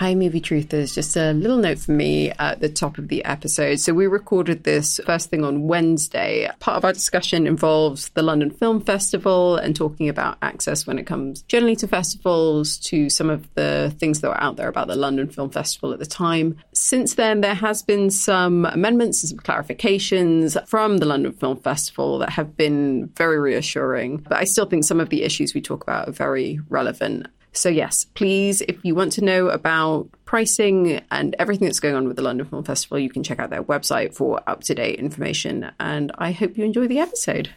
Hi, Movie Truthers. Just a little note from me at the top of the episode. So, we recorded this first thing on Wednesday. Part of our discussion involves the London Film Festival and talking about access when it comes generally to festivals, to some of the things that were out there about the London Film Festival at the time. Since then, there has been some amendments and some clarifications from the London Film Festival that have been very reassuring. But I still think some of the issues we talk about are very relevant. So, yes, please, if you want to know about pricing and everything that's going on with the London Film Festival, you can check out their website for up to date information. And I hope you enjoy the episode.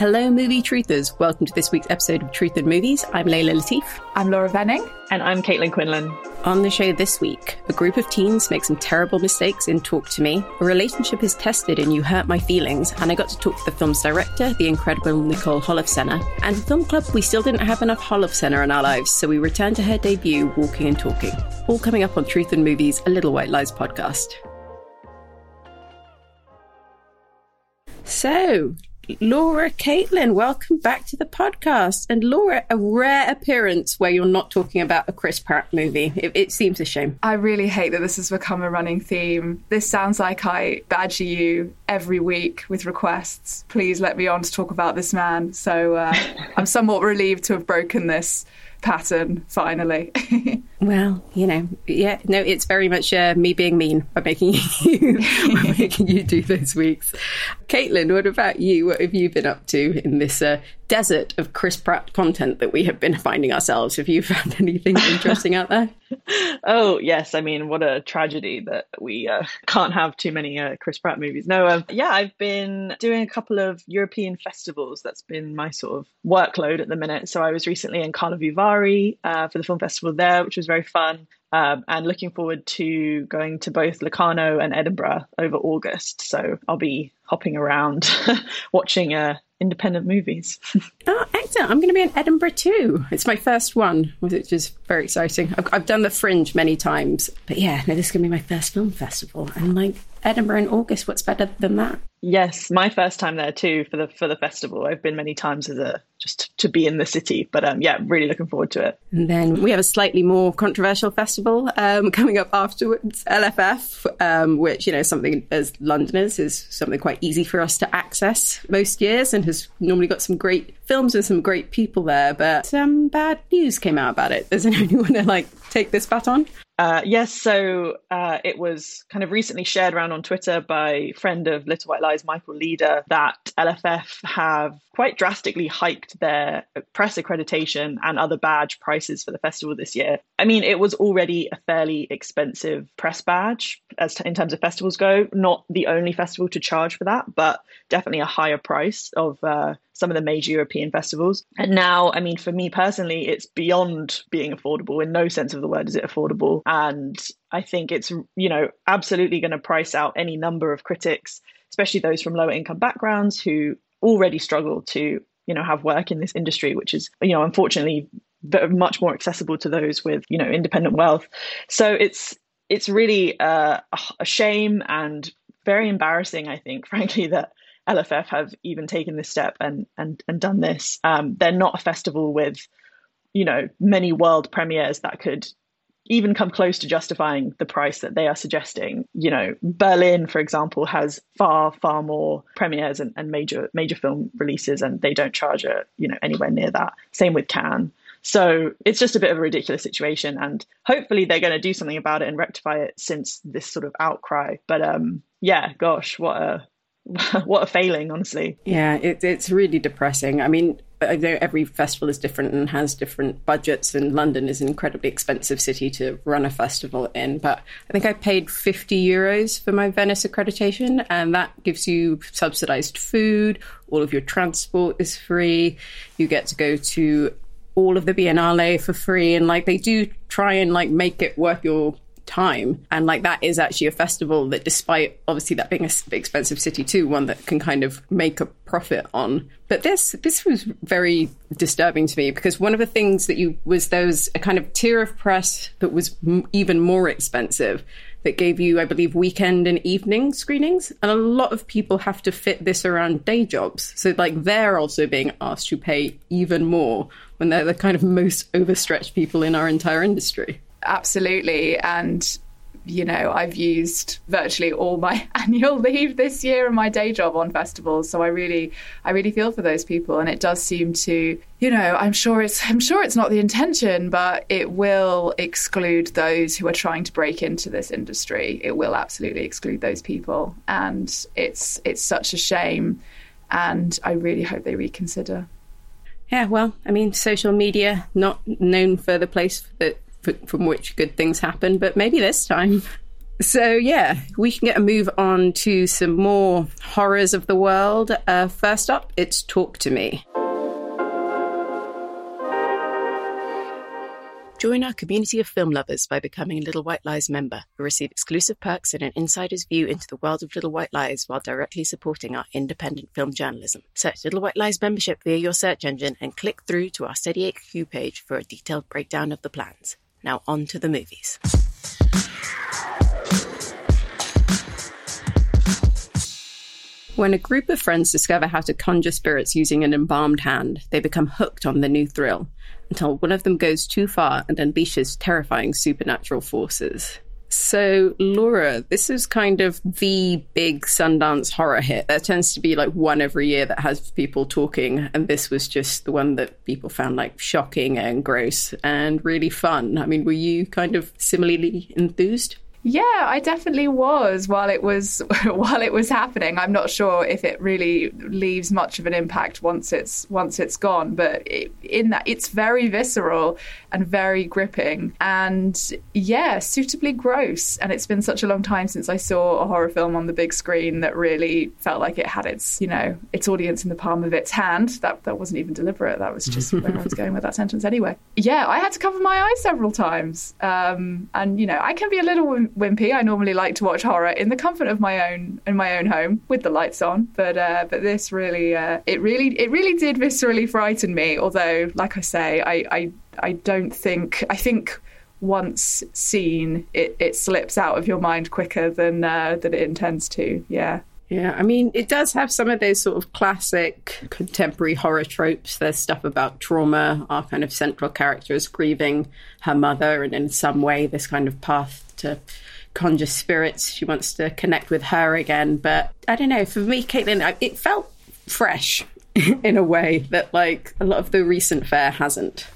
Hello, movie truthers. Welcome to this week's episode of Truth & Movies. I'm Leila Latif. I'm Laura Venning. And I'm Caitlin Quinlan. On the show this week, a group of teens make some terrible mistakes in Talk to Me. A relationship is tested in You Hurt My Feelings, and I got to talk to the film's director, the incredible Nicole Holofcener. And the Film Club, we still didn't have enough Holofcener in our lives, so we returned to her debut, Walking and Talking. All coming up on Truth & Movies, a Little White Lies podcast. So, Laura Caitlin, welcome back to the podcast. And Laura, a rare appearance where you're not talking about a Chris Pratt movie. It, it, seems a shame. I really hate that this has become a running theme. This sounds like I badger you every week with requests. Please let me on to talk about this man. So uh, I'm somewhat relieved to have broken this pattern finally. well, you know, yeah, no, it's very much uh, me being mean by making you by making you do those weeks. Caitlin, what about you? What have you been up to in this uh, desert of Chris Pratt content that we have been finding ourselves? Have you found anything interesting out there? Oh yes, I mean, what a tragedy that we uh, can't have too many uh, Chris Pratt movies. No, um, yeah, I've been doing a couple of European festivals. That's been my sort of workload at the minute. So I was recently in Karlovy Vary uh, for the film festival there, which was very fun. Um, and looking forward to going to both Locarno and Edinburgh over August. So I'll be hopping around watching uh, independent movies. oh, excellent. I'm going to be in Edinburgh too. It's my first one, which is very exciting. I've, I've done the Fringe many times, but yeah, no, this is going to be my first film festival. And like Edinburgh in August, what's better than that? Yes, my first time there too for the for the festival. I've been many times as a just to be in the city, but um, yeah, really looking forward to it. And then we have a slightly more controversial festival um, coming up afterwards, LFF, um, which you know something as Londoners is something quite easy for us to access most years, and has normally got some great films with some great people there. But some bad news came out about it. Does anyone want to like take this baton? Uh, yes, so uh, it was kind of recently shared around on Twitter by friend of Little White Lies, Michael Leader, that LFF have quite drastically hiked their press accreditation and other badge prices for the festival this year. I mean, it was already a fairly expensive press badge as to, in terms of festivals go. Not the only festival to charge for that, but definitely a higher price of uh, some of the major European festivals. And now, I mean, for me personally, it's beyond being affordable. In no sense of the word is it affordable. And I think it's, you know, absolutely going to price out any number of critics, especially those from lower income backgrounds who already struggle to, you know, have work in this industry, which is, you know, unfortunately much more accessible to those with, you know, independent wealth. So it's, it's really uh, a shame and very embarrassing, I think, frankly, that LFF have even taken this step and and and done this. Um, they're not a festival with, you know, many world premieres that could even come close to justifying the price that they are suggesting. You know, Berlin, for example, has far, far more premieres and, and major major film releases, and they don't charge a, you know anywhere near that. Same with Cannes. So it's just a bit of a ridiculous situation, and hopefully they're going to do something about it and rectify it since this sort of outcry. But um, yeah, gosh, what a what a failing, honestly. Yeah, it, it's really depressing. I mean, uh, know every festival is different and has different budgets, and London is an incredibly expensive city to run a festival in. But I think I paid 50 euros for my Venice accreditation, and that gives you subsidized food, all of your transport is free, you get to go to all of the Biennale for free, and like they do try and like make it worth your time. And like that is actually a festival that, despite obviously that being a expensive city too, one that can kind of make a profit on. But this this was very disturbing to me because one of the things that you was there was a kind of tier of press that was m- even more expensive that gave you, I believe, weekend and evening screenings. And a lot of people have to fit this around day jobs. So, like, they're also being asked to pay even more when they're the kind of most overstretched people in our entire industry. Absolutely. And you know, I've used virtually all my annual leave this year and my day job on festivals. So I really, I really feel for those people, and it does seem to, you know, I'm sure it's, I'm sure it's not the intention, but it will exclude those who are trying to break into this industry. It will absolutely exclude those people, and it's, it's such a shame, and I really hope they reconsider. Yeah, well, I mean, social media not known for the place that from which good things happen, but maybe this time. So, yeah, we can get a move on to some more horrors of the world. Uh, first up, it's Talk to Me. Join our community of film lovers by becoming a Little White Lies member, who receive exclusive perks and an insider's view into the world of Little White Lies while directly supporting our independent film journalism. Search Little White Lies membership via your search engine and click through to our Steady HQ page for a detailed breakdown of the plans. Now, on to the movies. When a group of friends discover how to conjure spirits using an embalmed hand, they become hooked on the new thrill until one of them goes too far and unleashes terrifying supernatural forces. So, Laura, this is kind of the big Sundance horror hit. There tends to be like one every year that has people talking, and this was just the one that people found like shocking and gross and really fun. I mean, were you kind of similarly enthused? Yeah, I definitely was while it was while it was happening. I'm not sure if it really leaves much of an impact once it's once it's gone, but it, in that it's very visceral and very gripping and yeah, suitably gross. And it's been such a long time since I saw a horror film on the big screen that really felt like it had its, you know, its audience in the palm of its hand. That that wasn't even deliberate. That was just where I was going with that sentence anyway. Yeah, I had to cover my eyes several times. Um, and you know, I can be a little wimpy. I normally like to watch horror in the comfort of my own in my own home with the lights on. But uh, but this really uh, it really it really did viscerally frighten me. Although, like I say, I I, I don't think I think once seen, it, it slips out of your mind quicker than uh, than it intends to. Yeah. Yeah, I mean, it does have some of those sort of classic contemporary horror tropes. There's stuff about trauma. Our kind of central character is grieving her mother, and in some way, this kind of path to conjure spirits. She wants to connect with her again. But I don't know. For me, Caitlin, it felt fresh in a way that, like, a lot of the recent fare hasn't.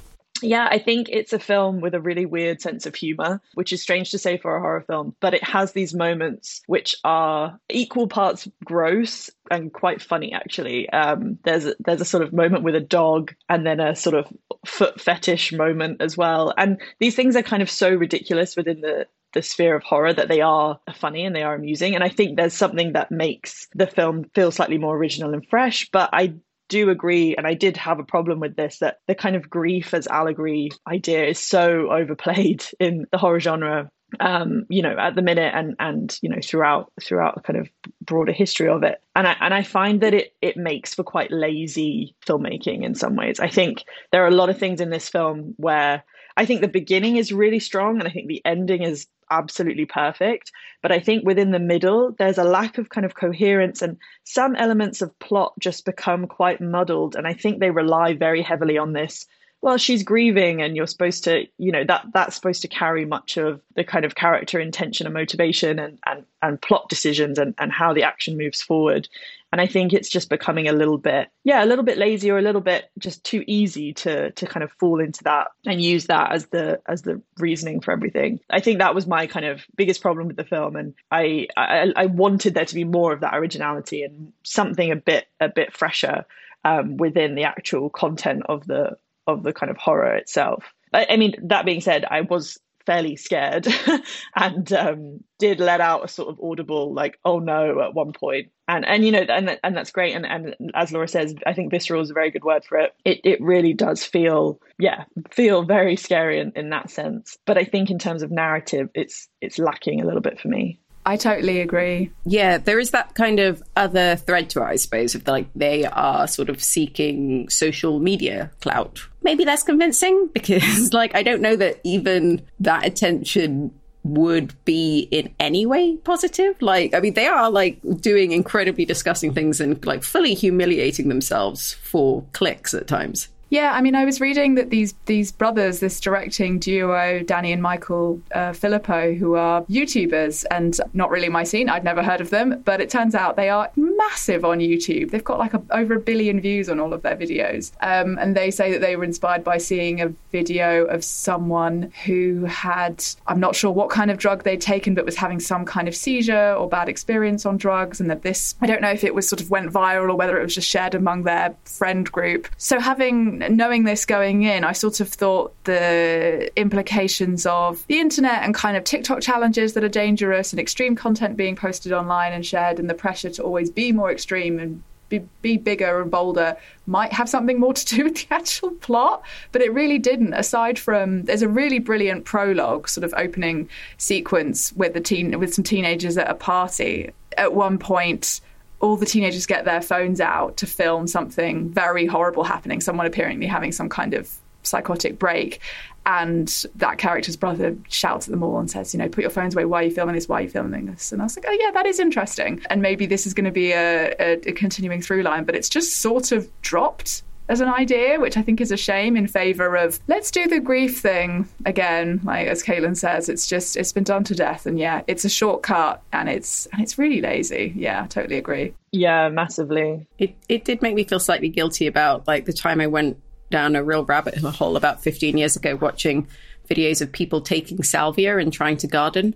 Yeah, I think it's a film with a really weird sense of humor, which is strange to say for a horror film, but it has these moments which are equal parts gross and quite funny actually. Um, there's a, there's a sort of moment with a dog and then a sort of foot fetish moment as well. And these things are kind of so ridiculous within the the sphere of horror that they are funny and they are amusing. And I think there's something that makes the film feel slightly more original and fresh. But I do agree, and I did have a problem with this, that the kind of grief as allegory idea is so overplayed in the horror genre um, you know, at the minute and and you know throughout throughout kind of broader history of it. And I and I find that it it makes for quite lazy filmmaking in some ways. I think there are a lot of things in this film where I think the beginning is really strong and I think the ending is absolutely perfect. But I think within the middle, there's a lack of kind of coherence and some elements of plot just become quite muddled. And I think they rely very heavily on this well she's grieving and you're supposed to you know that that's supposed to carry much of the kind of character intention and motivation and and, and plot decisions and, and how the action moves forward and I think it's just becoming a little bit, yeah, a little bit lazy or a little bit just too easy to to kind of fall into that and use that as the as the reasoning for everything. I think that was my kind of biggest problem with the film, and I I, I wanted there to be more of that originality and something a bit a bit fresher um, within the actual content of the of the kind of horror itself. I, I mean, that being said, I was fairly scared and um, did let out a sort of audible like oh no at one point. and and you know and and that's great and and as Laura says I think visceral is a very good word for it it it really does feel yeah feel very scary in, in that sense but I think in terms of narrative it's it's lacking a little bit for me I totally agree. Yeah, there is that kind of other thread to it, I suppose, of like they are sort of seeking social media clout. Maybe less convincing because, like, I don't know that even that attention would be in any way positive. Like, I mean, they are like doing incredibly disgusting things and like fully humiliating themselves for clicks at times. Yeah, I mean, I was reading that these these brothers, this directing duo, Danny and Michael uh, Philippou, who are YouTubers and not really my scene. I'd never heard of them, but it turns out they are massive on YouTube. They've got like a, over a billion views on all of their videos, um, and they say that they were inspired by seeing a video of someone who had I'm not sure what kind of drug they'd taken, but was having some kind of seizure or bad experience on drugs, and that this I don't know if it was sort of went viral or whether it was just shared among their friend group. So having knowing this going in, I sort of thought the implications of the internet and kind of TikTok challenges that are dangerous and extreme content being posted online and shared and the pressure to always be more extreme and be, be bigger and bolder might have something more to do with the actual plot, but it really didn't. Aside from there's a really brilliant prologue, sort of opening sequence with the teen with some teenagers at a party. At one point, all the teenagers get their phones out to film something very horrible happening, someone apparently having some kind of psychotic break. And that character's brother shouts at them all and says, you know, put your phones away. Why are you filming this? Why are you filming this? And I was like, oh, yeah, that is interesting. And maybe this is going to be a, a, a continuing through line, but it's just sort of dropped as an idea, which I think is a shame in favor of let's do the grief thing again. Like as Caitlin says, it's just it's been done to death, and yeah, it's a shortcut and it's and it's really lazy. Yeah, I totally agree. Yeah, massively. It it did make me feel slightly guilty about like the time I went down a real rabbit hole about 15 years ago watching videos of people taking salvia and trying to garden.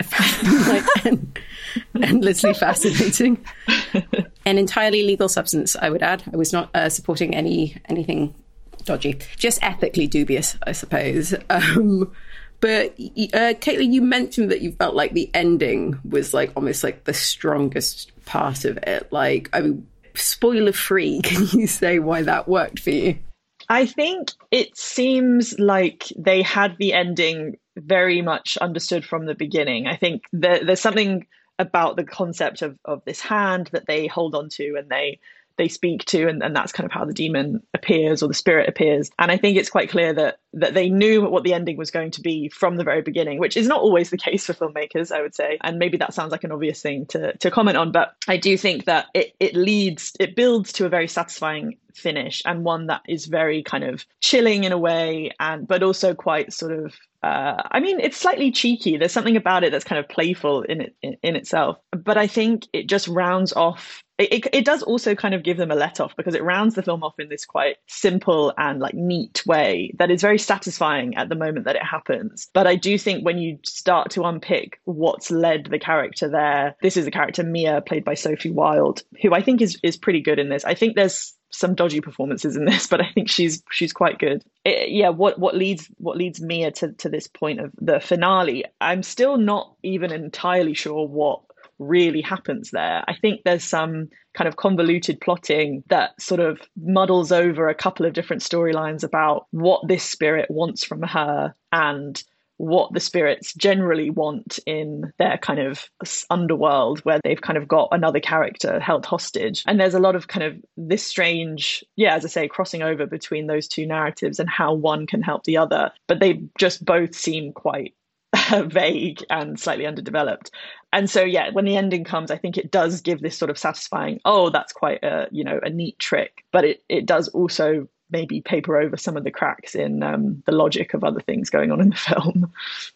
I found like endlessly fascinating. An entirely legal substance, I would add. I was not uh, supporting any anything dodgy, just ethically dubious, I suppose. Um, but uh, Caitlin, you mentioned that you felt like the ending was like almost like the strongest part of it. Like, I mean, spoiler free, can you say why that worked for you? I think it seems like they had the ending very much understood from the beginning. I think there, there's something about the concept of, of this hand that they hold on to and they they speak to and, and that's kind of how the demon appears or the spirit appears and i think it's quite clear that that they knew what the ending was going to be from the very beginning which is not always the case for filmmakers i would say and maybe that sounds like an obvious thing to, to comment on but i do think that it, it leads it builds to a very satisfying finish and one that is very kind of chilling in a way and but also quite sort of uh, I mean, it's slightly cheeky. There's something about it that's kind of playful in it in, in itself. But I think it just rounds off it, it, does also kind of give them a let off because it rounds the film off in this quite simple and like neat way that is very satisfying at the moment that it happens. But I do think when you start to unpick what's led the character there, this is the character Mia, played by Sophie Wilde, who I think is is pretty good in this. I think there's some dodgy performances in this, but I think she's she's quite good. It, yeah, what what leads what leads Mia to to this point of the finale? I'm still not even entirely sure what really happens there. I think there's some kind of convoluted plotting that sort of muddles over a couple of different storylines about what this spirit wants from her and what the spirits generally want in their kind of underworld where they've kind of got another character held hostage and there's a lot of kind of this strange yeah as i say crossing over between those two narratives and how one can help the other but they just both seem quite vague and slightly underdeveloped. And so yeah, when the ending comes, I think it does give this sort of satisfying, oh, that's quite a, you know, a neat trick, but it it does also maybe paper over some of the cracks in um, the logic of other things going on in the film.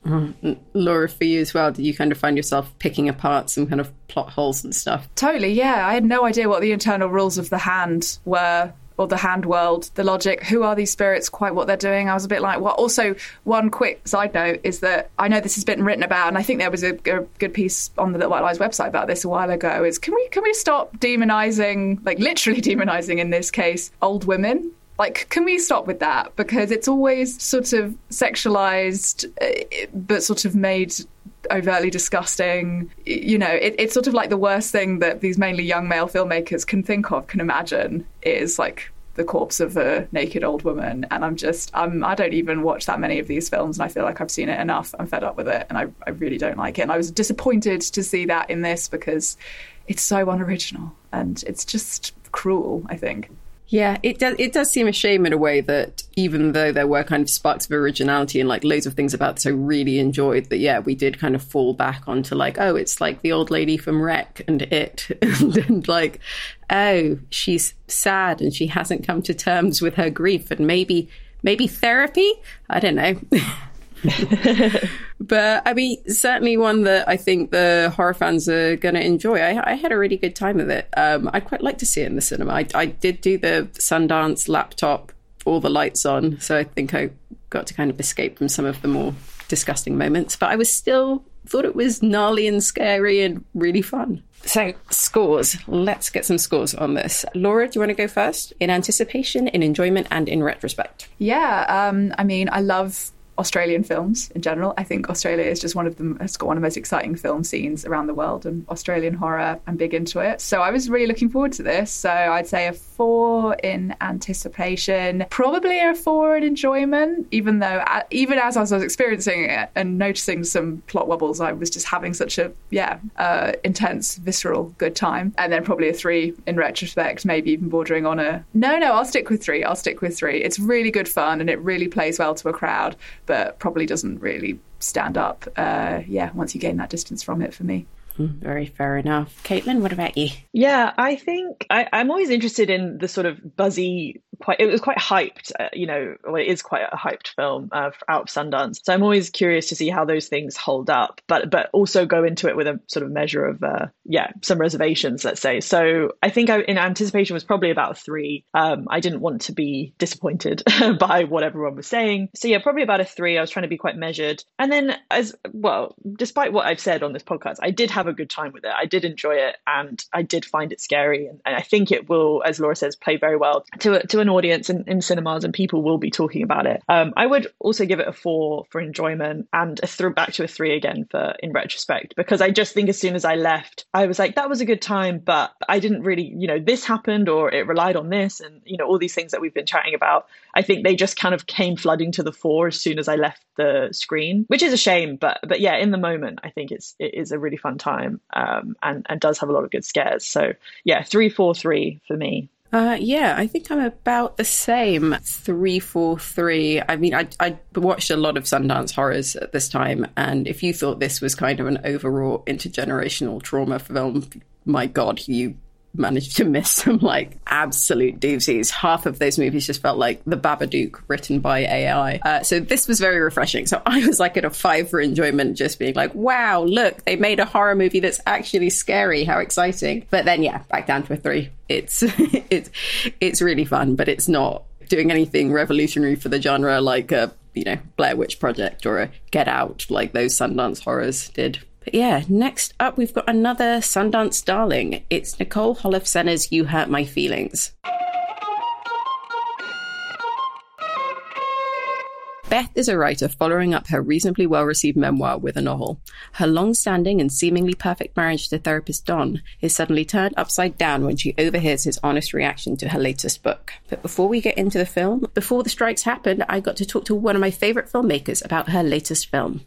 Mm. Laura, for you as well, did you kind of find yourself picking apart some kind of plot holes and stuff? Totally, yeah. I had no idea what the internal rules of the hand were or the hand world, the logic, who are these spirits, quite what they're doing. I was a bit like, well, also, one quick side note is that I know this has been written about, and I think there was a, a good piece on the Little White Lies website about this a while ago. Is can we can we stop demonizing, like literally demonizing in this case, old women? Like, can we stop with that? Because it's always sort of sexualized, uh, but sort of made overtly disgusting. You know, it, it's sort of like the worst thing that these mainly young male filmmakers can think of, can imagine, is like the corpse of a naked old woman. And I'm just, I'm, I don't even watch that many of these films, and I feel like I've seen it enough. I'm fed up with it, and I, I really don't like it. And I was disappointed to see that in this because it's so unoriginal and it's just cruel, I think. Yeah, it does. It does seem a shame in a way that even though there were kind of sparks of originality and like loads of things about this I really enjoyed, that yeah, we did kind of fall back onto like, oh, it's like the old lady from Rec and it, and, and like, oh, she's sad and she hasn't come to terms with her grief, and maybe maybe therapy. I don't know. but I mean, certainly one that I think the horror fans are going to enjoy. I, I, had a really good time with it. Um, I'd quite like to see it in the cinema. I, I did do the Sundance laptop, all the lights on, so I think I got to kind of escape from some of the more disgusting moments. But I was still thought it was gnarly and scary and really fun. So, scores. Let's get some scores on this. Laura, do you want to go first? In anticipation, in enjoyment, and in retrospect? Yeah, um, I mean, I love Australian films in general. I think Australia is just one of them. It's got one of the most exciting film scenes around the world, and Australian horror. I'm big into it, so I was really looking forward to this. So I'd say a four in anticipation, probably a four in enjoyment. Even though, even as I was experiencing it and noticing some plot wobbles, I was just having such a yeah uh, intense, visceral, good time. And then probably a three in retrospect, maybe even bordering on a no, no. I'll stick with three. I'll stick with three. It's really good fun, and it really plays well to a crowd but probably doesn't really stand up. Uh, yeah, once you gain that distance from it, for me. Hmm, very fair enough. Caitlin, what about you? Yeah, I think I, am always interested in the sort of buzzy, quite it was quite hyped, uh, you know, it is quite a hyped film uh, out of Sundance. So I'm always curious to see how those things hold up, but but also go into it with a sort of measure of uh, yeah, some reservations, let's say. So I think I, in anticipation was probably about three. Um, I didn't want to be disappointed by what everyone was saying, so yeah, probably about a three. I was trying to be quite measured, and then as well, despite what I've said on this podcast, I did have a good time with it. I did enjoy it and I did find it scary. And, and I think it will, as Laura says, play very well to, to an audience in, in cinemas and people will be talking about it. Um, I would also give it a four for enjoyment and a th- back to a three again for in retrospect, because I just think as soon as I left, I was like, that was a good time, but I didn't really, you know, this happened or it relied on this and, you know, all these things that we've been chatting about. I think they just kind of came flooding to the fore as soon as I left the screen, which is a shame. But but yeah, in the moment, I think it's it is a really fun time um, and and does have a lot of good scares. So yeah, three four three for me. Uh, yeah, I think I'm about the same. Three, four, three. I mean, I, I watched a lot of Sundance horrors at this time, and if you thought this was kind of an overall intergenerational trauma film, my God, you managed to miss some like absolute doozies. Half of those movies just felt like The Babadook written by AI. Uh, so this was very refreshing. So I was like at a five for enjoyment, just being like, wow, look, they made a horror movie that's actually scary. How exciting. But then, yeah, back down to a three. It's, it's, it's really fun, but it's not doing anything revolutionary for the genre like a, you know, Blair Witch Project or a Get Out like those Sundance horrors did. But yeah, next up we've got another Sundance darling. It's Nicole Holofcener's You Hurt My Feelings. Beth is a writer following up her reasonably well received memoir with a novel. Her long standing and seemingly perfect marriage to therapist Don is suddenly turned upside down when she overhears his honest reaction to her latest book. But before we get into the film, before the strikes happened, I got to talk to one of my favourite filmmakers about her latest film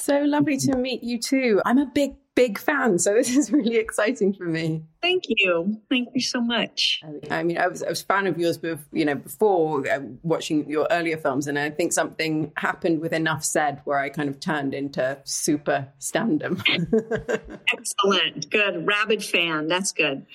so lovely to meet you too. I'm a big, big fan, so this is really exciting for me. Thank you. Thank you so much. I mean, I was, I was a fan of yours, before, you know, before uh, watching your earlier films, and I think something happened with Enough Said where I kind of turned into super standum. Excellent. Good. Rabid fan. That's good.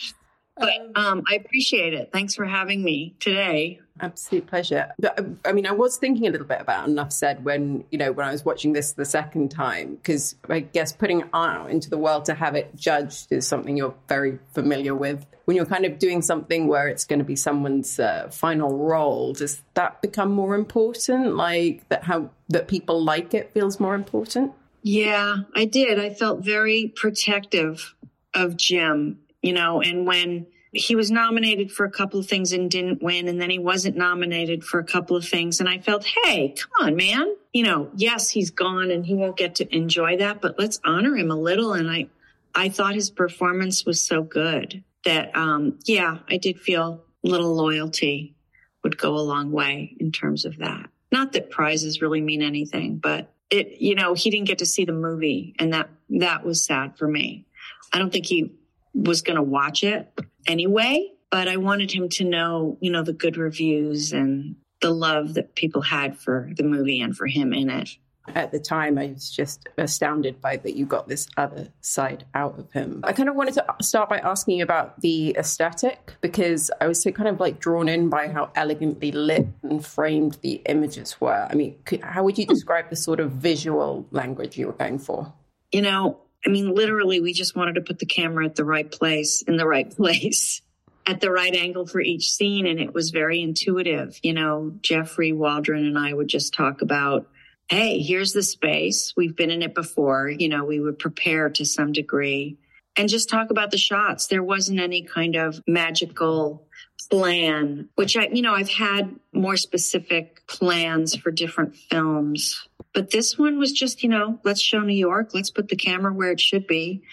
But um, I appreciate it. Thanks for having me today. Absolute pleasure. But, um, I mean, I was thinking a little bit about enough said when you know when I was watching this the second time because I guess putting it out into the world to have it judged is something you're very familiar with. When you're kind of doing something where it's going to be someone's uh, final role, does that become more important? Like that, how that people like it feels more important. Yeah, I did. I felt very protective of Jim, you know, and when he was nominated for a couple of things and didn't win, and then he wasn't nominated for a couple of things, and I felt, hey, come on, man. You know, yes, he's gone and he won't get to enjoy that, but let's honor him a little. And I, I thought his performance was so good that, um, yeah, I did feel a little loyalty would go a long way in terms of that. Not that prizes really mean anything, but it, you know, he didn't get to see the movie and that, that was sad for me. I don't think he was going to watch it anyway, but I wanted him to know, you know, the good reviews and the love that people had for the movie and for him in it. At the time, I was just astounded by that you got this other side out of him. I kind of wanted to start by asking you about the aesthetic because I was so kind of like drawn in by how elegantly lit and framed the images were. I mean, how would you describe the sort of visual language you were going for? You know, I mean, literally, we just wanted to put the camera at the right place in the right place at the right angle for each scene. And it was very intuitive. You know, Jeffrey Waldron and I would just talk about, Hey, here's the space. We've been in it before. You know, we would prepare to some degree and just talk about the shots. There wasn't any kind of magical plan, which I, you know, I've had more specific plans for different films but this one was just, you know, let's show New York. Let's put the camera where it should be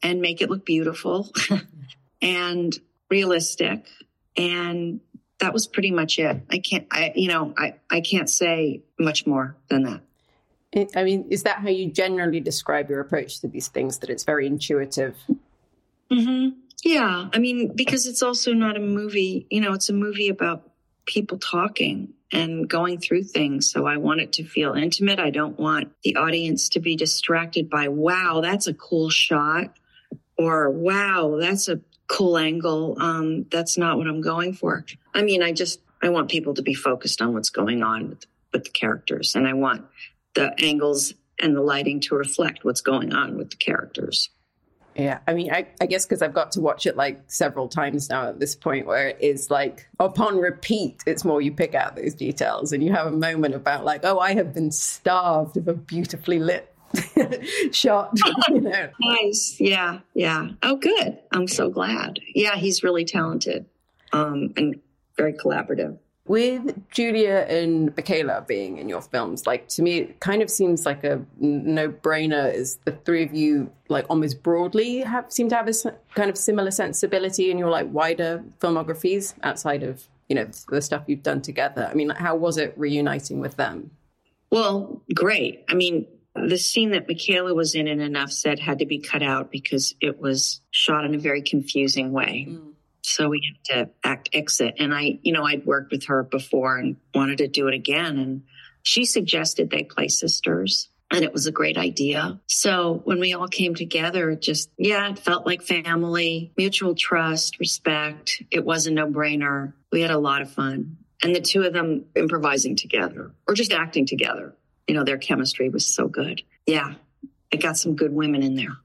and make it look beautiful and realistic. And that was pretty much it. I can't, I, you know, I, I can't say much more than that. I mean, is that how you generally describe your approach to these things? That it's very intuitive? Mm-hmm. Yeah. I mean, because it's also not a movie, you know, it's a movie about people talking and going through things. So I want it to feel intimate. I don't want the audience to be distracted by, wow, that's a cool shot or wow, that's a cool angle. Um, that's not what I'm going for. I mean, I just, I want people to be focused on what's going on with, with the characters and I want the angles and the lighting to reflect what's going on with the characters. Yeah, I mean, I, I guess because I've got to watch it like several times now at this point, where it is like upon repeat, it's more you pick out those details and you have a moment about like, oh, I have been starved of a beautifully lit shot. You know. nice, yeah, yeah. Oh, good. I'm so glad. Yeah, he's really talented um, and very collaborative with Julia and Michaela being in your films, like to me, it kind of seems like a no brainer. Is the three of you like almost broadly have seem to have a kind of similar sensibility in your like wider filmographies outside of you know the stuff you've done together? I mean, how was it reuniting with them? Well, great. I mean, the scene that Michaela was in in Enough Said had to be cut out because it was shot in a very confusing way. Mm. So we had to act exit. And I, you know, I'd worked with her before and wanted to do it again. And she suggested they play sisters. And it was a great idea. So when we all came together, it just, yeah, it felt like family, mutual trust, respect. It was a no brainer. We had a lot of fun. And the two of them improvising together or just acting together, you know, their chemistry was so good. Yeah, it got some good women in there.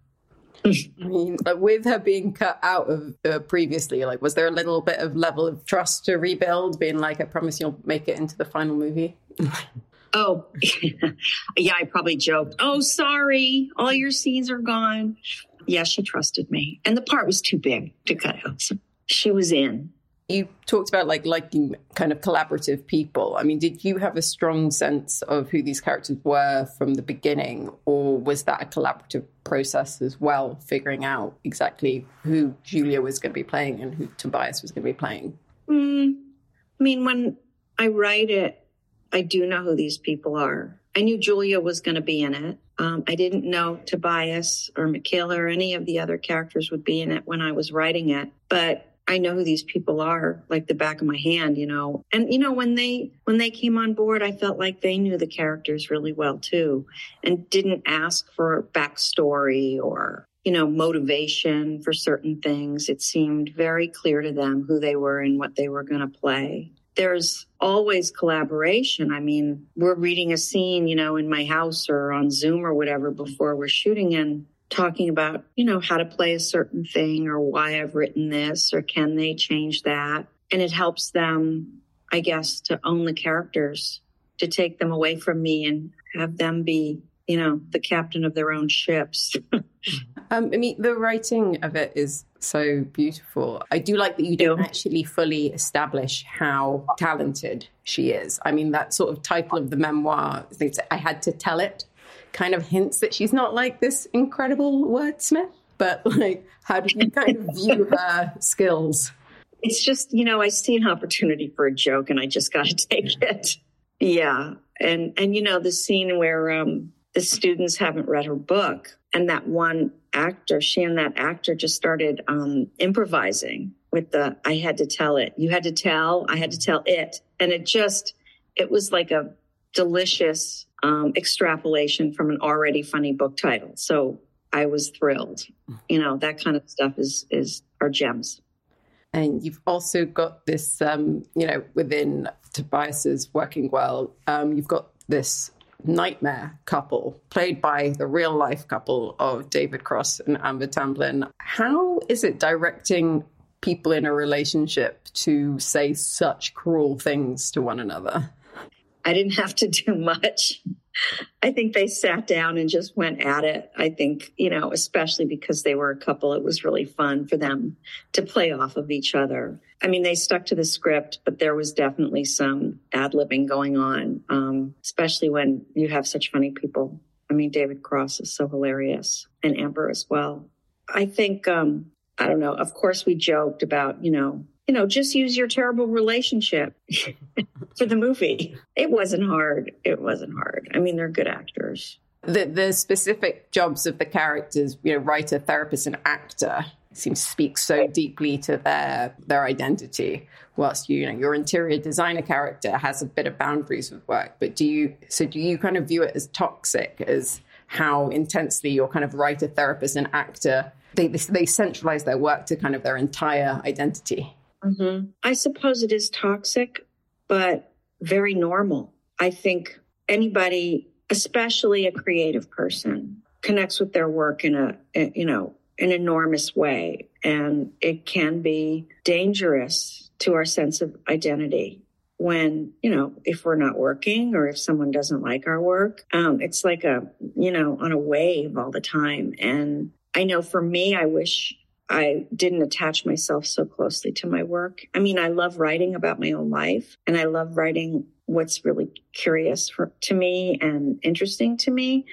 I mean, with her being cut out of uh, previously, like, was there a little bit of level of trust to rebuild, being like, I promise you'll make it into the final movie? oh, yeah, I probably joked, oh, sorry, all your scenes are gone. Yeah, she trusted me. And the part was too big to cut out. So she was in you talked about like liking kind of collaborative people. I mean, did you have a strong sense of who these characters were from the beginning, or was that a collaborative process as well, figuring out exactly who Julia was going to be playing and who Tobias was going to be playing? Mm, I mean, when I write it, I do know who these people are. I knew Julia was going to be in it. Um, I didn't know Tobias or Michaela or any of the other characters would be in it when I was writing it, but I know who these people are like the back of my hand, you know. And you know when they when they came on board, I felt like they knew the characters really well too and didn't ask for backstory or you know, motivation for certain things. It seemed very clear to them who they were and what they were going to play. There's always collaboration. I mean, we're reading a scene, you know, in my house or on Zoom or whatever before we're shooting and talking about, you know, how to play a certain thing or why I've written this or can they change that. And it helps them, I guess, to own the characters, to take them away from me and have them be you know, the captain of their own ships. um, I mean, the writing of it is so beautiful. I do like that you don't actually fully establish how talented she is. I mean, that sort of title of the memoir, I had to tell it, kind of hints that she's not like this incredible wordsmith. But like, how do you kind of view her skills? It's just, you know, I see an opportunity for a joke and I just got to take it. Yeah. And, and, you know, the scene where, um, the students haven't read her book. And that one actor, she and that actor just started um, improvising with the, I had to tell it. You had to tell, I had to tell it. And it just, it was like a delicious um, extrapolation from an already funny book title. So I was thrilled. You know, that kind of stuff is, is our gems. And you've also got this, um, you know, within Tobias's working well, um, you've got this nightmare couple, played by the real life couple of David Cross and Amber Tamblyn. How is it directing people in a relationship to say such cruel things to one another? I didn't have to do much. I think they sat down and just went at it. I think, you know, especially because they were a couple, it was really fun for them to play off of each other. I mean, they stuck to the script, but there was definitely some ad libbing going on, um, especially when you have such funny people. I mean, David Cross is so hilarious and Amber as well. I think, um, I don't know. Of course, we joked about, you know, you know, just use your terrible relationship for the movie. It wasn't hard. It wasn't hard. I mean, they're good actors. The the specific jobs of the characters, you know, writer, therapist, and actor seems to speak so deeply to their their identity. Whilst you know your interior designer character has a bit of boundaries with work, but do you so do you kind of view it as toxic as how intensely your kind of writer, therapist, and actor they they centralize their work to kind of their entire identity? Mm-hmm. I suppose it is toxic, but very normal. I think anybody, especially a creative person, connects with their work in a, you know, an enormous way. And it can be dangerous to our sense of identity when, you know, if we're not working or if someone doesn't like our work. Um, it's like a, you know, on a wave all the time. And I know for me, I wish I didn't attach myself so closely to my work. I mean, I love writing about my own life and I love writing what's really curious for, to me and interesting to me.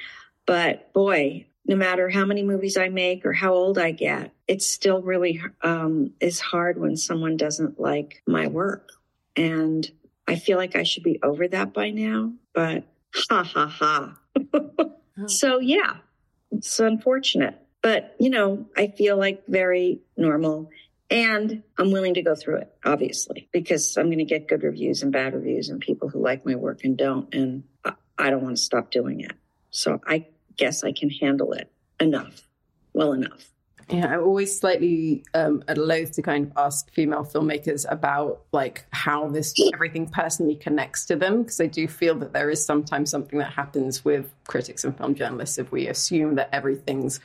But boy, no matter how many movies I make or how old I get, it still really um, is hard when someone doesn't like my work. And I feel like I should be over that by now, but ha ha ha. so yeah, it's unfortunate. But, you know, I feel like very normal. And I'm willing to go through it, obviously, because I'm going to get good reviews and bad reviews and people who like my work and don't. And I don't want to stop doing it. So I guess I can handle it enough, well enough. Yeah, I'm always slightly um, loath to kind of ask female filmmakers about like how this everything personally connects to them because I do feel that there is sometimes something that happens with critics and film journalists if we assume that everything's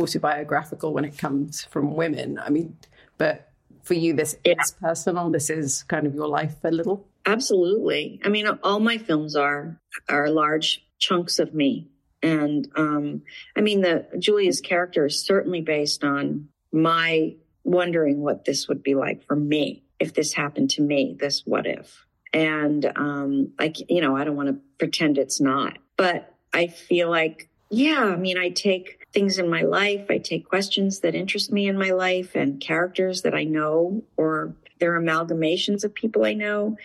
autobiographical when it comes from women. I mean, but for you, this yeah. is personal. This is kind of your life a little. Absolutely. I mean, all my films are are large chunks of me, and um, I mean, the Julia's character is certainly based on my wondering what this would be like for me if this happened to me. This what if? And um, like you know, I don't want to pretend it's not, but I feel like yeah. I mean, I take things in my life. I take questions that interest me in my life and characters that I know or they're amalgamations of people I know.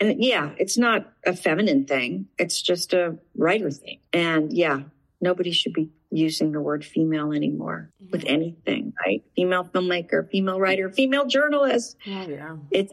And yeah, it's not a feminine thing. It's just a writer thing. And yeah, nobody should be using the word female anymore mm-hmm. with anything, right? Female filmmaker, female writer, female journalist. Oh, yeah. It's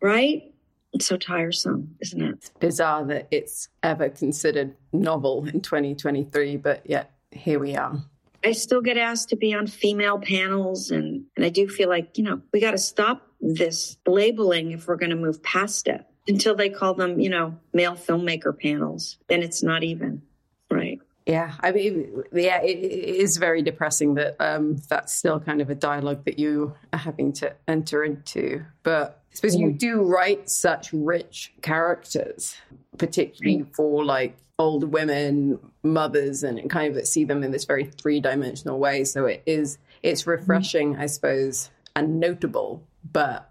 right. It's so tiresome, isn't it? It's bizarre that it's ever considered novel in 2023, but yet here we are. I still get asked to be on female panels, and, and I do feel like, you know, we got to stop this labeling if we're going to move past it until they call them, you know, male filmmaker panels. Then it's not even, right? Yeah, I mean, yeah, it, it is very depressing that um, that's still kind of a dialogue that you are having to enter into. But suppose you mm. do write such rich characters, particularly for like older women, mothers, and kind of see them in this very three dimensional way. So it is, it's refreshing, I suppose, and notable, but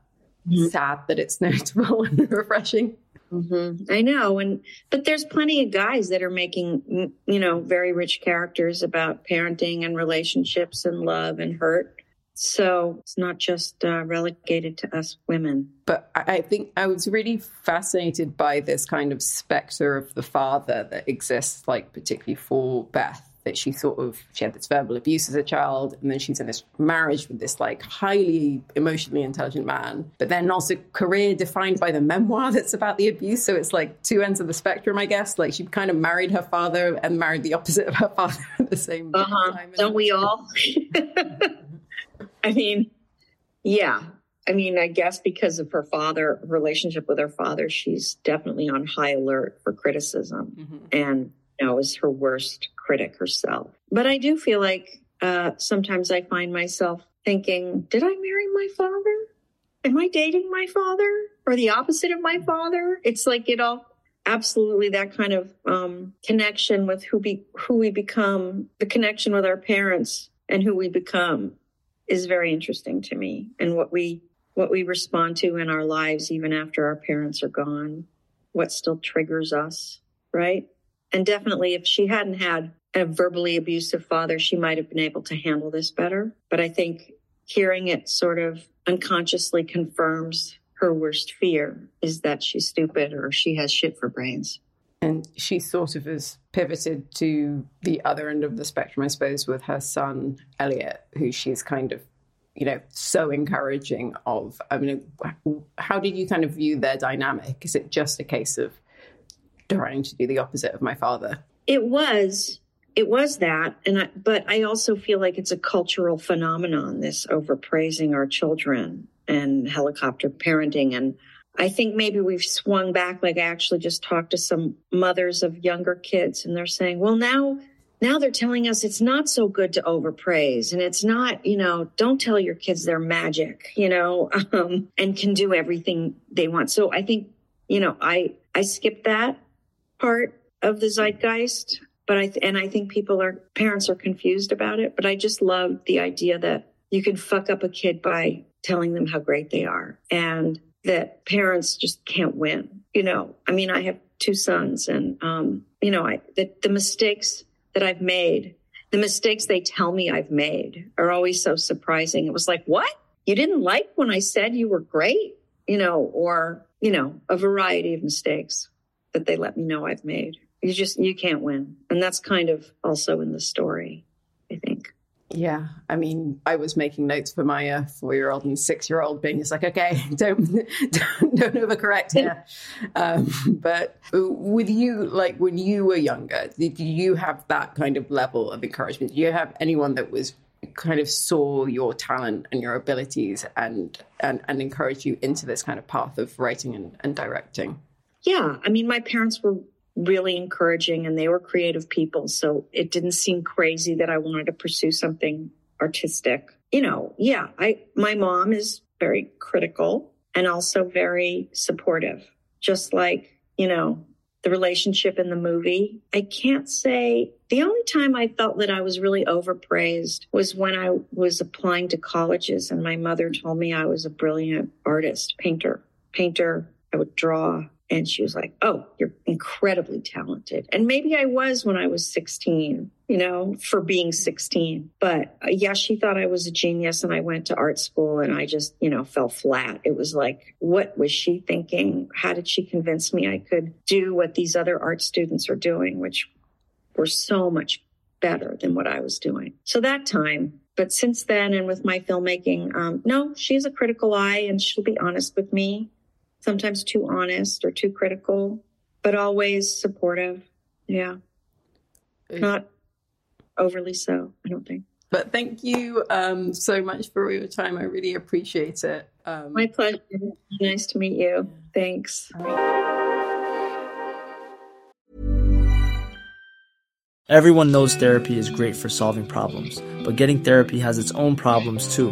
sad that it's notable and refreshing. Mm-hmm. I know, and but there's plenty of guys that are making you know very rich characters about parenting and relationships and love and hurt. So it's not just uh, relegated to us women. But I think I was really fascinated by this kind of specter of the father that exists, like particularly for Beth that she sort of she had this verbal abuse as a child and then she's in this marriage with this like highly emotionally intelligent man. But then also career defined by the memoir that's about the abuse. So it's like two ends of the spectrum i guess. Like she kind of married her father and married the opposite of her father at the same uh-huh. time. Don't we all i mean yeah I mean, I guess because of her father relationship with her father, she's definitely on high alert for criticism. Mm-hmm. And know, is her worst critic herself. But I do feel like uh, sometimes I find myself thinking, did I marry my father? Am I dating my father or the opposite of my father? It's like it all absolutely that kind of um, connection with who be who we become, the connection with our parents and who we become is very interesting to me and what we what we respond to in our lives even after our parents are gone what still triggers us right and definitely, if she hadn't had a verbally abusive father, she might have been able to handle this better. But I think hearing it sort of unconsciously confirms her worst fear is that she's stupid or she has shit for brains. And she sort of has pivoted to the other end of the spectrum, I suppose, with her son, Elliot, who she's kind of, you know, so encouraging of. I mean, how did you kind of view their dynamic? Is it just a case of trying to do the opposite of my father. It was. It was that, and I, but I also feel like it's a cultural phenomenon. This overpraising our children and helicopter parenting, and I think maybe we've swung back. Like I actually just talked to some mothers of younger kids, and they're saying, "Well, now now they're telling us it's not so good to overpraise and it's not you know don't tell your kids they're magic you know um, and can do everything they want so i think you know i i skipped that part of the zeitgeist but i th- and i think people are parents are confused about it but i just love the idea that you can fuck up a kid by telling them how great they are and that parents just can't win you know i mean i have two sons and um you know i the, the mistakes that i've made the mistakes they tell me i've made are always so surprising it was like what you didn't like when i said you were great you know or you know a variety of mistakes that they let me know I've made. You just, you can't win. And that's kind of also in the story. Yeah, I mean, I was making notes for my uh, four-year-old and six-year-old, being just like, okay, don't don't, don't overcorrect here. Um, but with you, like when you were younger, did you have that kind of level of encouragement? Do you have anyone that was kind of saw your talent and your abilities and and, and encouraged you into this kind of path of writing and, and directing? Yeah. I mean, my parents were really encouraging and they were creative people. So it didn't seem crazy that I wanted to pursue something artistic. You know, yeah, I, my mom is very critical and also very supportive, just like, you know, the relationship in the movie. I can't say the only time I felt that I was really overpraised was when I was applying to colleges and my mother told me I was a brilliant artist, painter, painter. I would draw and she was like, Oh, you're incredibly talented. And maybe I was when I was 16, you know, for being 16. But uh, yeah, she thought I was a genius and I went to art school and I just, you know, fell flat. It was like, what was she thinking? How did she convince me I could do what these other art students are doing, which were so much better than what I was doing? So that time, but since then and with my filmmaking, um, no, she's a critical eye and she'll be honest with me sometimes too honest or too critical, but always supportive. Yeah. Not overly so. I don't think. But thank you um, so much for your time. I really appreciate it. Um, My pleasure. Nice to meet you. Thanks. Everyone knows therapy is great for solving problems, but getting therapy has its own problems too,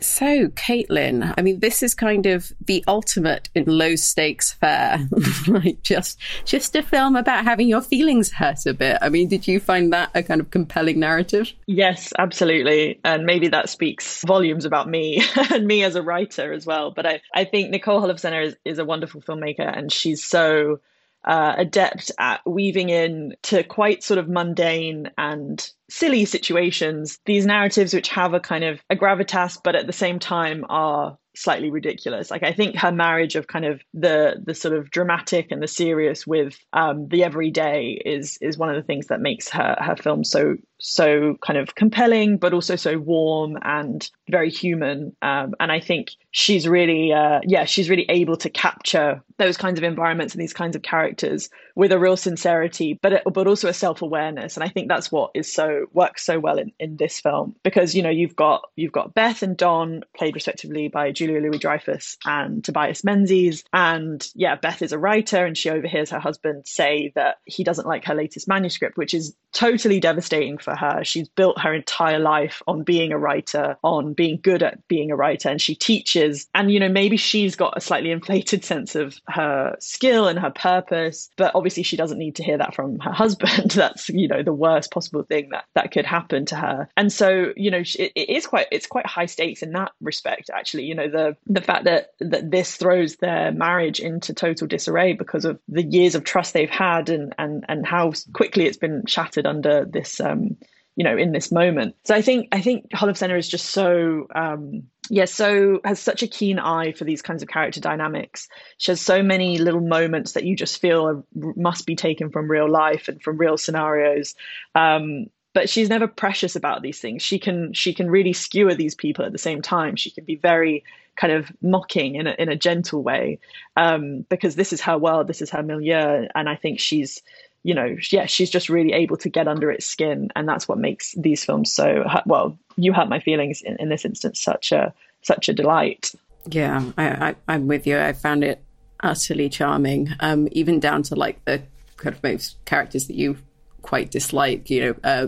So, Caitlin, I mean, this is kind of the ultimate in low stakes fare. like just just a film about having your feelings hurt a bit. I mean, did you find that a kind of compelling narrative? Yes, absolutely. And maybe that speaks volumes about me and me as a writer as well. But I, I think Nicole Holofcener is, is a wonderful filmmaker and she's so uh, adept at weaving in to quite sort of mundane and silly situations these narratives which have a kind of a gravitas but at the same time are slightly ridiculous. Like I think her marriage of kind of the the sort of dramatic and the serious with um, the everyday is is one of the things that makes her her film so so kind of compelling, but also so warm and very human. Um, and I think she's really, uh, yeah, she's really able to capture those kinds of environments and these kinds of characters with a real sincerity, but but also a self awareness. And I think that's what is so works so well in, in this film because you know you've got you've got Beth and Don played respectively by Julia Louis Dreyfus and Tobias Menzies, and yeah, Beth is a writer and she overhears her husband say that he doesn't like her latest manuscript, which is totally devastating for her. She's built her entire life on being a writer, on being good at being a writer, and she teaches. And, you know, maybe she's got a slightly inflated sense of her skill and her purpose, but obviously she doesn't need to hear that from her husband. That's, you know, the worst possible thing that, that could happen to her. And so, you know, it, it is quite, it's quite high stakes in that respect, actually. You know, the, the fact that, that this throws their marriage into total disarray because of the years of trust they've had and, and, and how quickly it's been shattered under this um, you know in this moment. So i think i think Holofcener is just so um yeah so has such a keen eye for these kinds of character dynamics. She has so many little moments that you just feel are, must be taken from real life and from real scenarios. Um but she's never precious about these things. She can she can really skewer these people at the same time. She can be very kind of mocking in a, in a gentle way um, because this is her world this is her milieu and i think she's you know, yeah, she's just really able to get under its skin, and that's what makes these films so well. You hurt my feelings in, in this instance, such a such a delight. Yeah, I, I, am with you. I found it utterly charming, um, even down to like the kind of most characters that you quite dislike. You know, uh,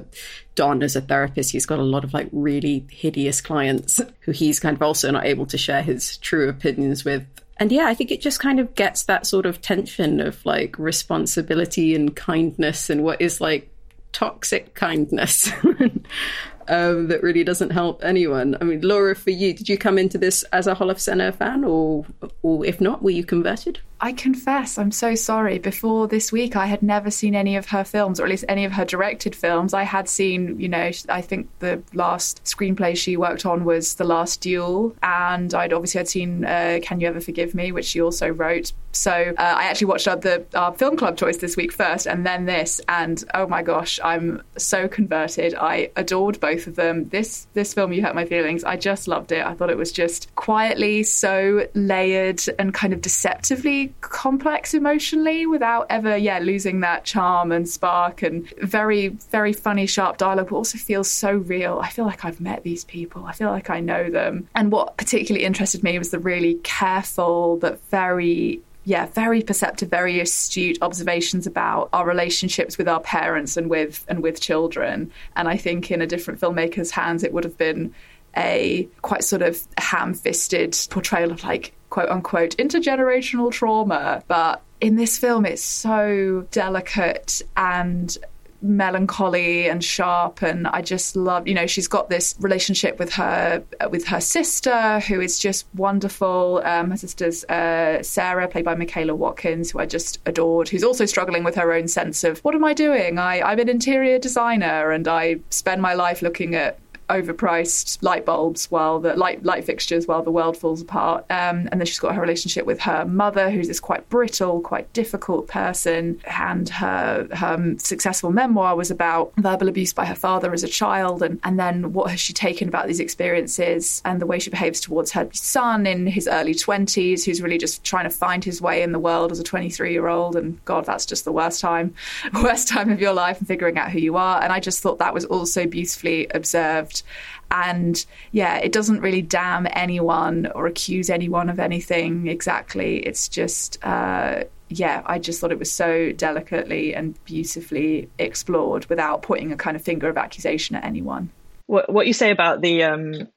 Don as a therapist, he's got a lot of like really hideous clients who he's kind of also not able to share his true opinions with and yeah, I think it just kind of gets that sort of tension of like responsibility and kindness and what is like toxic kindness um, that really doesn't help anyone. I mean, Laura, for you, did you come into this as a Holofcener fan, or, or if not, were you converted? I confess, I'm so sorry. Before this week, I had never seen any of her films, or at least any of her directed films. I had seen, you know, I think the last screenplay she worked on was The Last Duel, and I'd obviously had seen uh, Can You Ever Forgive Me, which she also wrote. So uh, I actually watched uh, the our film club choice this week first, and then this, and oh my gosh, I'm so converted. I adored both of them. This this film, You Hurt My Feelings, I just loved it. I thought it was just quietly so layered and kind of deceptively complex emotionally without ever, yeah, losing that charm and spark and very, very funny, sharp dialogue, but also feels so real. I feel like I've met these people. I feel like I know them. And what particularly interested me was the really careful but very yeah, very perceptive, very astute observations about our relationships with our parents and with and with children. And I think in a different filmmaker's hands, it would have been a quite sort of ham-fisted portrayal of like quote unquote intergenerational trauma. But in this film, it's so delicate and melancholy and sharp and I just love you know she's got this relationship with her with her sister who is just wonderful um, her sister's uh, Sarah played by Michaela Watkins who I just adored who's also struggling with her own sense of what am I doing I, I'm an interior designer and I spend my life looking at overpriced light bulbs while the light light fixtures while the world falls apart. Um, and then she's got her relationship with her mother, who's this quite brittle, quite difficult person. And her her successful memoir was about verbal abuse by her father as a child, and and then what has she taken about these experiences and the way she behaves towards her son in his early twenties, who's really just trying to find his way in the world as a 23 year old. And God, that's just the worst time, worst time of your life and figuring out who you are. And I just thought that was also beautifully observed and yeah, it doesn't really damn anyone or accuse anyone of anything exactly. It's just, uh, yeah, I just thought it was so delicately and beautifully explored without putting a kind of finger of accusation at anyone. What, what you say about the um,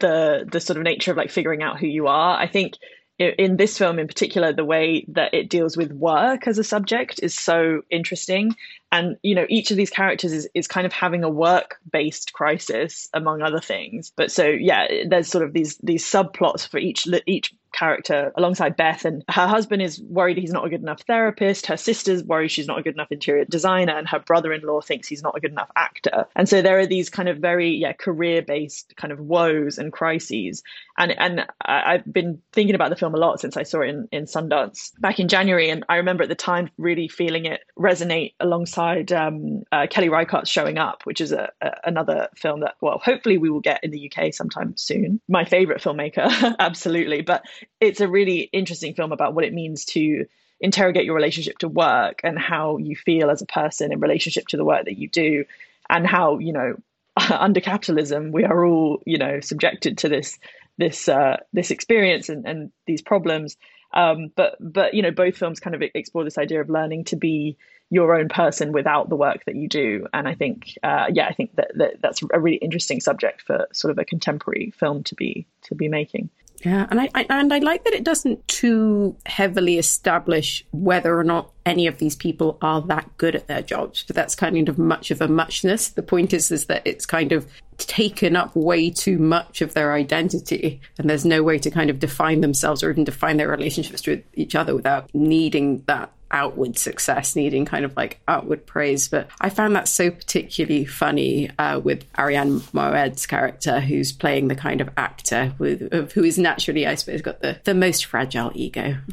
the the sort of nature of like figuring out who you are, I think in this film in particular the way that it deals with work as a subject is so interesting and you know each of these characters is, is kind of having a work based crisis among other things. But so yeah there's sort of these these subplots for each each character alongside Beth. And her husband is worried he's not a good enough therapist. Her sister's worried she's not a good enough interior designer. And her brother in law thinks he's not a good enough actor. And so there are these kind of very, yeah, career based kind of woes and crises. And, and I've been thinking about the film a lot since I saw it in, in Sundance back in January. And I remember at the time really feeling it resonate alongside um, uh, Kelly Reichardt's Showing Up, which is a, a, another film that, well, hopefully we will get in the UK sometime soon. My favorite filmmaker, absolutely. But it's a really interesting film about what it means to interrogate your relationship to work and how you feel as a person in relationship to the work that you do and how you know under capitalism we are all you know subjected to this this uh, this experience and, and these problems. Um, but but you know both films kind of explore this idea of learning to be your own person without the work that you do. And i think uh, yeah i think that, that that's a really interesting subject for sort of a contemporary film to be to be making yeah, and I, I, and I like that it doesn't too heavily establish whether or not any of these people are that good at their jobs. But that's kind of much of a muchness. The point is is that it's kind of taken up way too much of their identity, and there's no way to kind of define themselves or even define their relationships with each other without needing that outward success, needing kind of like outward praise. But I found that so particularly funny uh, with Arian Moayed's character, who's playing the kind of actor with, who is naturally, I suppose, got the, the most fragile ego.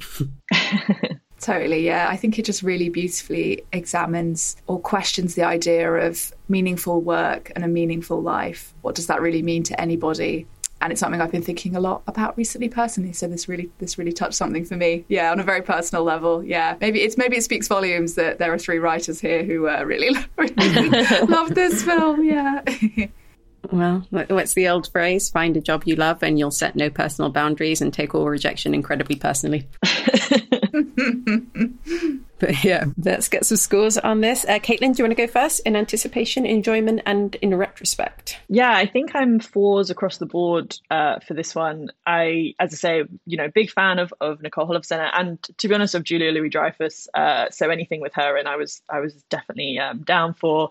Totally, yeah. I think it just really beautifully examines or questions the idea of meaningful work and a meaningful life. What does that really mean to anybody? And it's something I've been thinking a lot about recently personally. So this really this really touched something for me. Yeah, on a very personal level. Yeah, maybe it's maybe it speaks volumes that there are three writers here who uh, really, really love this film. Yeah. Well, what's the old phrase? Find a job you love and you'll set no personal boundaries and take all rejection incredibly personally. but yeah, let's get some scores on this. Uh, Caitlin, do you want to go first in anticipation, enjoyment, and in retrospect? Yeah, I think I'm fours across the board uh, for this one. I, as I say, you know, big fan of, of Nicole Holofcener and to be honest, of Julia Louis Dreyfus. Uh, so anything with her, and I was I was definitely um, down for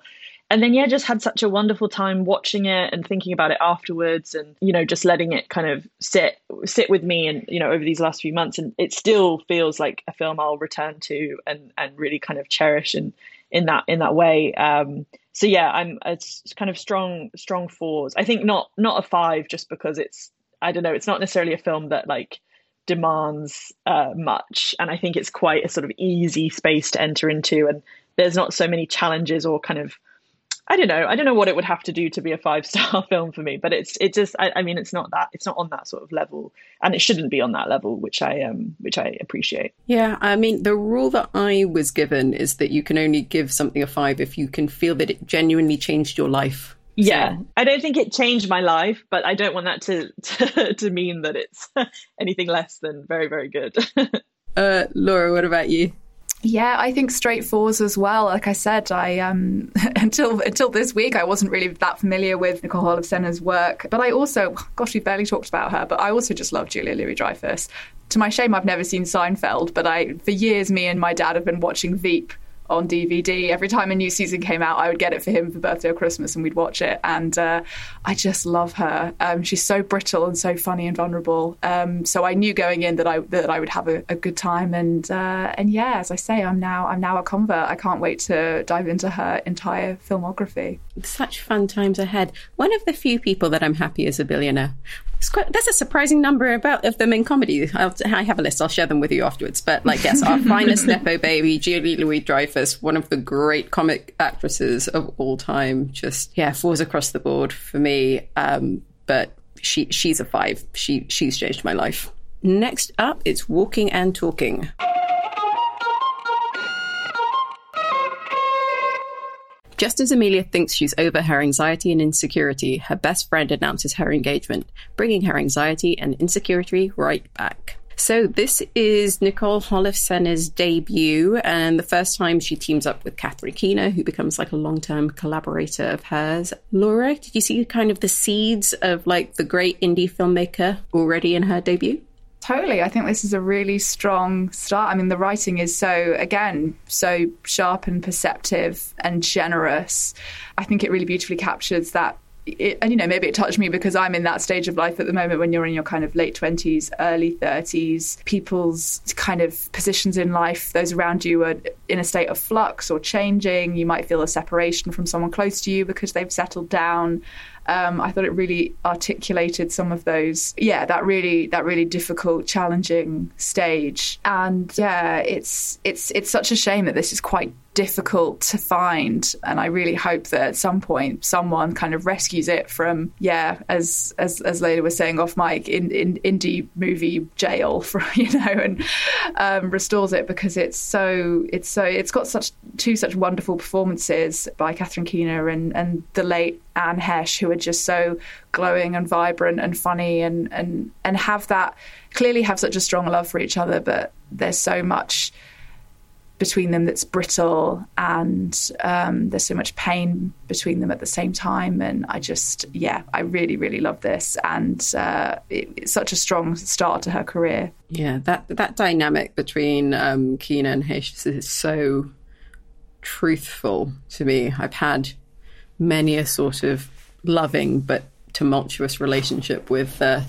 and then yeah just had such a wonderful time watching it and thinking about it afterwards and you know just letting it kind of sit sit with me and you know over these last few months. And it still feels like a film I'll return to and and really kind of cherish in in that in that way. Um so yeah I'm it's kind of strong strong fours. I think not not a five just because it's I don't know it's not necessarily a film that like demands uh, much. And I think it's quite a sort of easy space to enter into. And there's not so many challenges or kind of I don't know. I don't know what it would have to do to be a five star film for me, but it's it just. I, I, mean, it's not that. It's not on that sort of level, and it shouldn't be on that level, which I um which I appreciate. Yeah, I mean, the rule that I was given is that you can only give something a five if you can feel that it genuinely changed your life. Yeah, I don't think it changed my life, but I don't want that to to, to mean that it's anything less than very very good. uh, Laura, what about you? Yeah, I think straight fours as well. Like I said, I um, until until this week I wasn't really that familiar with Nicole Holofcener's work, but I also, gosh, we barely talked about her, but I also just love Julia Louis Dreyfus. To my shame, I've never seen Seinfeld, but I for years me and my dad have been watching Veep on DVD. Every time a new season came out, I would get it for him for birthday or Christmas, and we'd watch it. And uh, I just love her. Um, she's so brittle and so funny and vulnerable. Um, so I knew going in that I that I would have a, a good time. And uh, and yeah, as I say, I'm now I'm now a convert. I can't wait to dive into her entire filmography. Such fun times ahead. One of the few people that I'm happy as a billionaire. Quite, there's a surprising number about of them in comedy. I'll, i have a list. I'll share them with you afterwards. But like, yes, our finest nepo baby, Julie Louis Dreyfus, one of the great comic actresses of all time. Just yeah, falls across the board for me. Um, but she she's a five. She she's changed my life. Next up, it's walking and talking. Just as Amelia thinks she's over her anxiety and insecurity, her best friend announces her engagement, bringing her anxiety and insecurity right back. So this is Nicole Holofcener's debut, and the first time she teams up with Catherine Keener, who becomes like a long-term collaborator of hers. Laura, did you see kind of the seeds of like the great indie filmmaker already in her debut? Totally. I think this is a really strong start. I mean, the writing is so, again, so sharp and perceptive and generous. I think it really beautifully captures that. It, and you know maybe it touched me because i'm in that stage of life at the moment when you're in your kind of late 20s early 30s people's kind of positions in life those around you are in a state of flux or changing. You might feel a separation from someone close to you because they've settled down um, I thought it really articulated some of those, yeah, that really that really difficult, challenging stage. And yeah, it's it's it's such a shame that this is quite difficult to find and i really hope that at some point someone kind of rescues it from yeah as as as Leila was saying off mic in, in indie movie jail for you know and um, restores it because it's so it's so it's got such two such wonderful performances by Catherine Keener and and the late Anne Heche, who are just so glowing and vibrant and funny and and and have that clearly have such a strong love for each other but there's so much between them that's brittle and um, there's so much pain between them at the same time. And i just yeah i really really love this. And uh, it, it's such a strong start to her career. Yeah that that dynamic between um, Keener and Heche is so truthful to me. I've had many a sort of loving but tumultuous relationship with uh,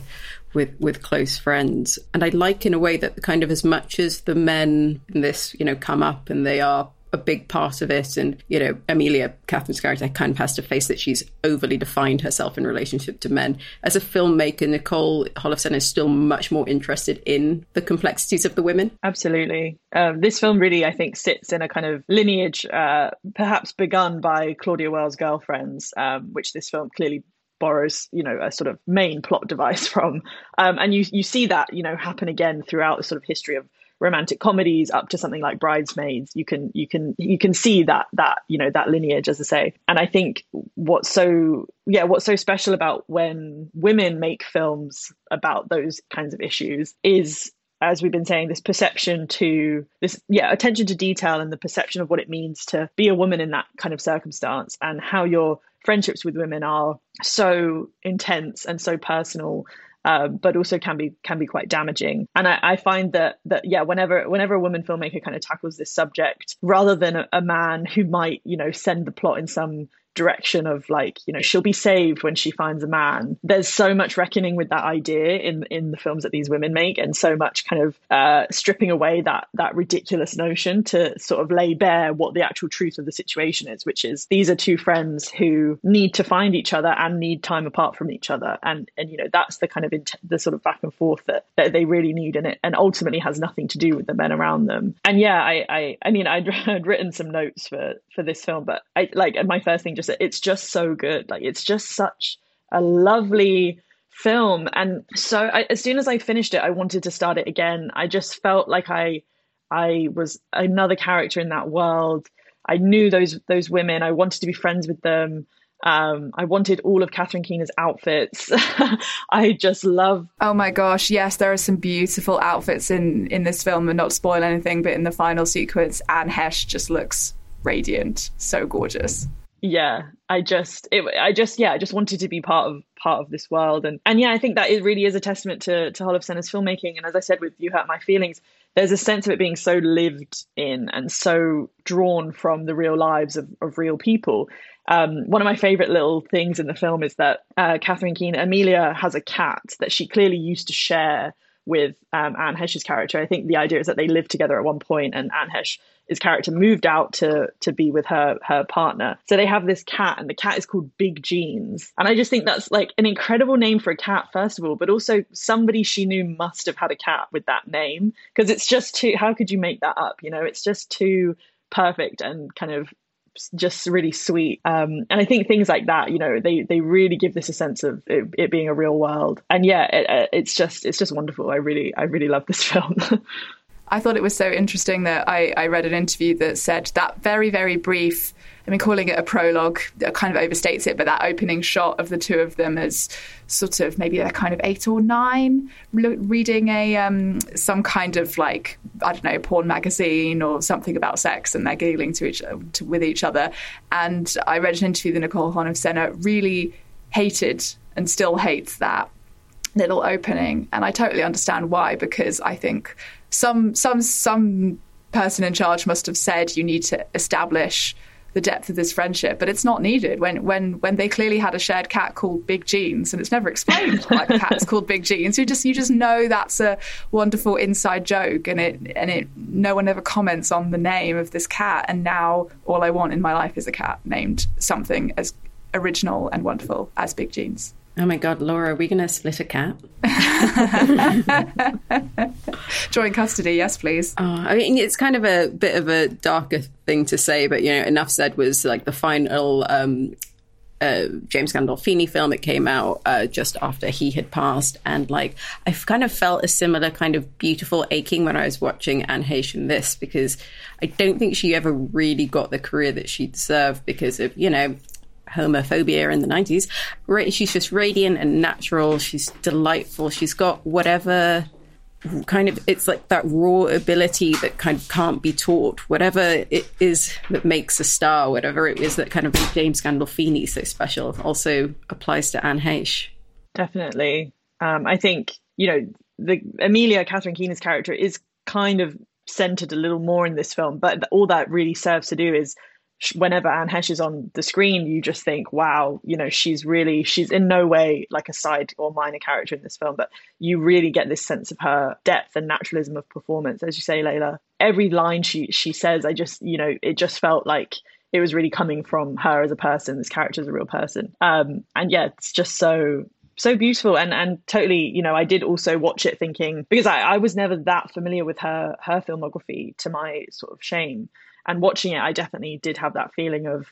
with with close friends. And I like in a way that kind of as much as the men in this, you know, come up and they are a big part of it. And, you know, Amelia, Catherine's character, kind of has to face that she's overly defined herself in relationship to men. As a filmmaker, Nicole Holofcener is still much more interested in the complexities of the women. Absolutely. Um, this film really, I think, sits in a kind of lineage, uh, perhaps begun by Claudia Weill's Girlfriends, um, which this film clearly borrows you know a sort of main plot device from um, and you you see that you know happen again throughout the sort of history of romantic comedies up to something like bridesmaids you can you can you can see that that you know that lineage as i say. And i think what's so yeah what's so special about when women make films about those kinds of issues is as we've been saying, this perception to this, yeah, attention to detail and the perception of what it means to be a woman in that kind of circumstance and how your friendships with women are so intense and so personal um, but also can be can be quite damaging. And I, I, find that that yeah, whenever whenever a woman filmmaker kind of tackles this subject, rather than a, a, man who might you know send the plot in some direction of like you know she'll be saved when she finds a man. There's so much reckoning with that idea in in the films that these women make and so much kind of uh, stripping away that that ridiculous notion to sort of lay bare what the actual truth of the situation is which is these are two friends who need to find each other and need time apart from each other. And and you know that's the kind of int- the sort of back and forth that, that they really need and it and ultimately has nothing to do with the men around them. And yeah i i, I mean I'd, I'd written some notes for for this film but i like my first thing just It's just so good. Like it's just such a lovely film. And so I, as soon as I finished it, I wanted to start it again. I just felt like I I was another character in that world. I knew those those women. I wanted to be friends with them. Um, I wanted all of Catherine Keener's outfits. I just love. Oh my gosh, yes, there are some beautiful outfits in in this film, and not spoil anything, but in the final sequence, Anne Heche just looks radiant, so gorgeous. Yeah, I just, it, I just, yeah, I just wanted to be part of part of this world, and and yeah, I think that it really is a testament to to Holofcener's filmmaking. And as I said with You Hurt My Feelings, there's a sense of it being so lived in and so drawn from the real lives of, of real people um, one of my favorite little things in the film is that uh, Catherine keene Amelia, has a cat that she clearly used to share with um, Anne Heche's character. I think the idea is that they lived together at one point, and Anne Heche's character moved out to to be with her her partner. So they have this cat, and the cat is called Big Jeans. And I just think that's like an incredible name for a cat, first of all, but also somebody she knew must have had a cat with that name because it's just too. How could you make that up? You know, it's just too perfect and kind of just really sweet. Um, and I think things like that, you know, they they really give this a sense of it, it being a real world. And yeah, it, it's just it's just wonderful. I really I really love this film. I thought it was so interesting that I, I read an interview that said that very very brief I mean, calling it a prologue kind of overstates it, but that opening shot of the two of them as sort of maybe they're kind of eight or nine reading a um, some kind of like I don't know porn magazine or something about sex, and they're giggling to each to, with each other. And I read an interview that Nicole Holofcener really hated and still hates that little opening, and I totally understand why because I think some some some person in charge must have said you need to establish the depth of this friendship, but it's not needed when when when they clearly had a shared cat called Big Jeans, and it's never explained why the cat's called Big Jeans. You just you just know that's a wonderful inside joke, and it and it no one ever comments on the name of this cat. And now all I want in my life is a cat named something as original and wonderful as Big Jeans. Oh my God, Laura, are we going to split a cat? Joint custody, yes, please. Oh, I mean, it's kind of a bit of a darker thing to say, but you know, enough said was like the final um, uh, James Gandolfini film. It came out uh, just after he had passed, and like I've kind of felt a similar kind of beautiful aching when I was watching Anne in this because I don't think she ever really got the career that she deserved because of you know homophobia in the 90s. She's just radiant and natural. She's delightful. She's got whatever kind of it's like that raw ability that kind of can't be taught whatever it is that makes a star whatever it is that kind of makes james gandolfini so special also applies to anne heche definitely um, i think you know the amelia catherine keener's character is kind of centered a little more in this film but all that really serves to do is whenever Anne Heche is on the screen, you just think, wow, you know, she's really, she's in no way like a side or minor character in this film, but you really get this sense of her depth and naturalism of performance. As you say, Leila, every line she, she says, I just, you know, it just felt like it was really coming from her as a person. This character is a real person. Um, and yeah, it's just so, so beautiful. And and totally you know i did also watch it thinking because I, I was never that familiar with her her filmography to my sort of shame. And watching it, I definitely did have that feeling of,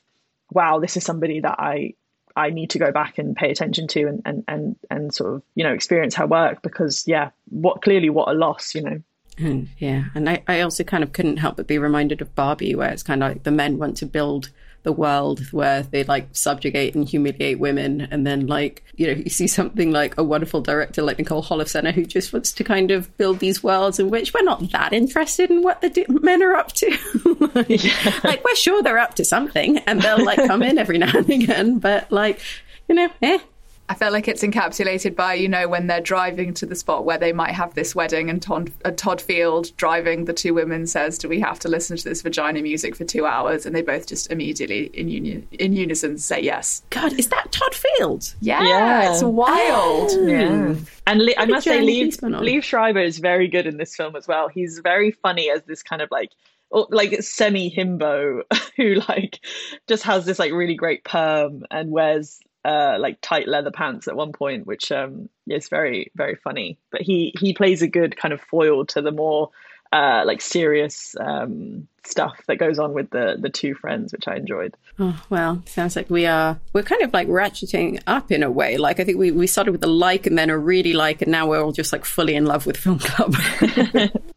wow, this is somebody that I I need to go back and pay attention to and and and and sort of you know experience her work because yeah, what clearly what a loss, you know. And yeah, and I, I also kind of couldn't help but be reminded of Barbie, where it's kind of like the men want to build the world where they like subjugate and humiliate women and then like you know you see something like a wonderful director like nicole holofcener who just wants to kind of build these worlds in which we're not that interested in what the d- men are up to like, yeah. like we're sure they're up to something and they'll like come in every now and again but like you know eh I felt like it's encapsulated by, you know, when they're driving to the spot where they might have this wedding, and Todd, uh, Todd Field driving the two women says, "Do we have to listen to this vagina music for two hours?" And they both just immediately in union in unison say yes. God, is that Todd Field? Yeah, yeah. it's wild. Oh. Yeah. And Le- I must say, Liev, Liev Schreiber is very good in this film as well. He's very funny as this kind of like like semi himbo who like just has this like really great perm and wears uh, like tight leather pants at one point, which um, is very very funny. But he he plays a good kind of foil to the more uh, like serious um, stuff that goes on with the the two friends, which I enjoyed. Oh well, sounds like we are we're kind of like ratcheting up in a way. Like I think we we started with a like and then a really like, and now we're all just like fully in love with Film Club.